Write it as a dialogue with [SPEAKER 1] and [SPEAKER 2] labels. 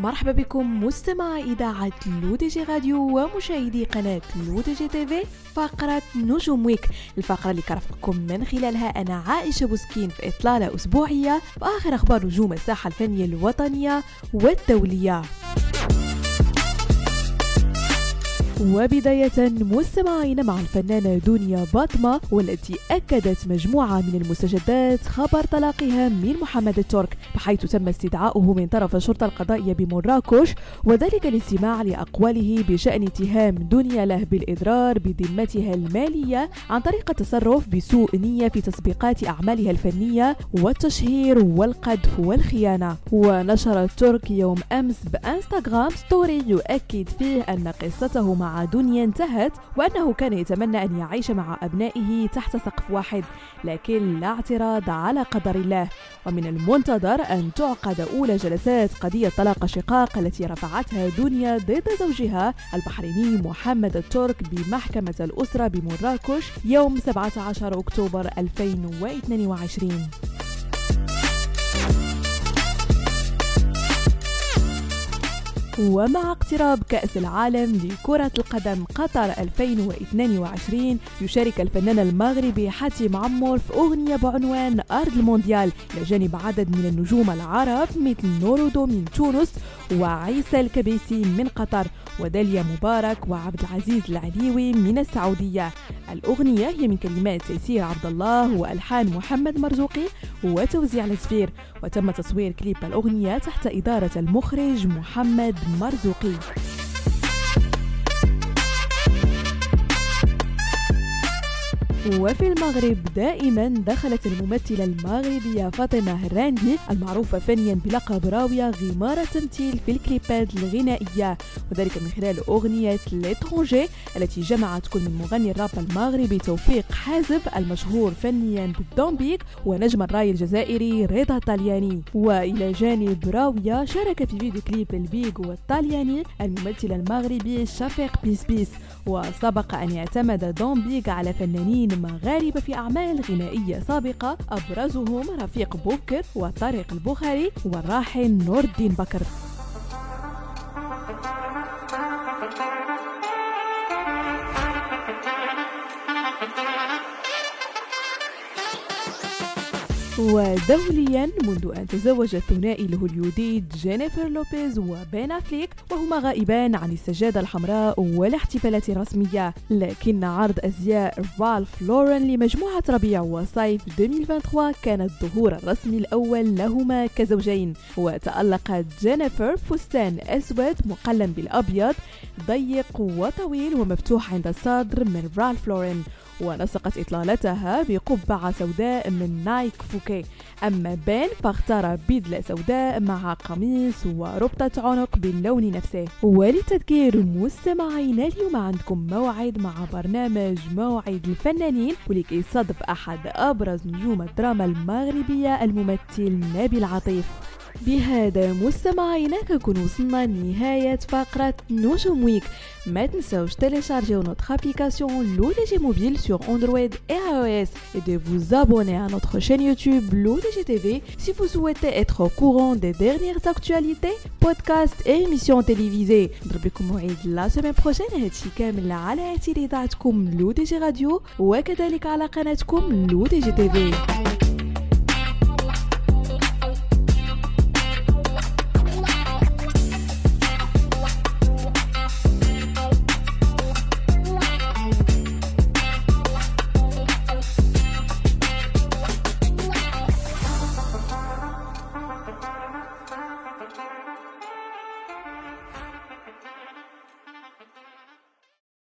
[SPEAKER 1] مرحبا بكم مستمعي إذاعة L'ODJ Radio ومشاهدي قناة L'ODJ TV فقرة نجوم Week الفقرة اللي كرفقكم من خلالها أنا عائشة بوسكين في إطلالة أسبوعية بآخر أخبار نجوم الساحة الفنية الوطنية والدولية. وبداية مستمعين مع الفنانة دنيا باطمة والتي أكدت مجموعة من المستجدات خبر طلاقها من محمد الترك بحيث تم استدعاؤه من طرف الشرطة القضائية بمراكش وذلك للاستماع لأقواله بشأن اتهام دنيا له بالإضرار بذمتها المالية عن طريق التصرف بسوء نية في تسبيقات أعمالها الفنية والتشهير والقذف والخيانة. ونشر الترك يوم أمس بإنستغرام ستوري يؤكد فيه أن قصته مع مع دنيا انتهت وأنه كان يتمنى أن يعيش مع أبنائه تحت سقف واحد لكن لا اعتراض على قدر الله. ومن المنتظر أن تعقد أولى جلسات قضية طلاق الشقاق التي رفعتها دنيا ضد زوجها البحريني محمد الترك بمحكمة الأسرة بمراكش يوم 17 أكتوبر 2022 ومع اقتراب كأس العالم لكرة القدم قطر 2022 يشارك الفنان المغربي حاتم عمور في أغنية بعنوان أرض المونديال إلى جانب عدد من النجوم العرب مثل نورودو من تونس وعيسى الكبيسي من قطر. وداليا مبارك وعبد العزيز العليوي من السعودية. الأغنية هي من كلمات تيسير عبد الله وألحان محمد مرزوقي وتوزيع الزفير وتم تصوير كليب الأغنية تحت إدارة المخرج محمد مرزوقي. وفي المغرب دائما دخلت الممثلة المغربية فاطمة هراندي المعروفة فنيا بلقب راوية غمار التمثيل في الكليبات الغنائية وذلك من خلال أغنية L'étranger التي جمعت كل من مغني الراب المغربي توفيق حازب المشهور فنيا ب Don Bigg ونجم الراي الجزائري رضا طلياني. وإلى جانب راوية شارك في فيديو كليب Bigg والطلياني الممثل المغربي شفيق بيس بيس وسبق أن اعتمد Don Bigg على فنانين مغاربة في أعمال غنائية سابقة أبرزهم رفيق بوكر وطارق البخاري والراحل نور الدين بكر. ودوليا منذ أن تزوج الثنائي الهوليودي جينيفر لوبيز وبين أفليك وهما غائبان عن السجادة الحمراء والاحتفالات الرسمية. لكن عرض أزياء رالف لورن لمجموعة ربيع وصيف 2023 كان الظهور الرسمي الأول لهما كزوجين. وتألقت جينيفر فستان أسود مقلم بالأبيض ضيق وطويل ومفتوح عند الصدر من رالف لورن. ونسقت إطلالتها بقبعة سوداء من Nick Fouquet. أما بين فاختار بدلة سوداء مع قميص وربطة عنق باللون نفسه. ولتذكير مستمعينا اليوم عندكم موعد مع برنامج موعد الفنانين ولكي يصادف أحد أبرز نجوم الدراما المغربية الممثل نبيل عطيف. بهذا مستمعينا كنكون وصلنا لنهاية فقرة نجوم Week ما تنساوش télécharger notre application l'ODG Mobile sur Android et iOS et de vous abonner à notre chaîne YouTube l'ODG TV si vous souhaitez être au courant des dernières actualités, podcasts et émissions télévisées. نضرب لكم موعد لا سيمين بروجين هادشي كامل على اثير اذاعتكم لو دي جي راديو وكذلك على قناتكم لو دي جي تي في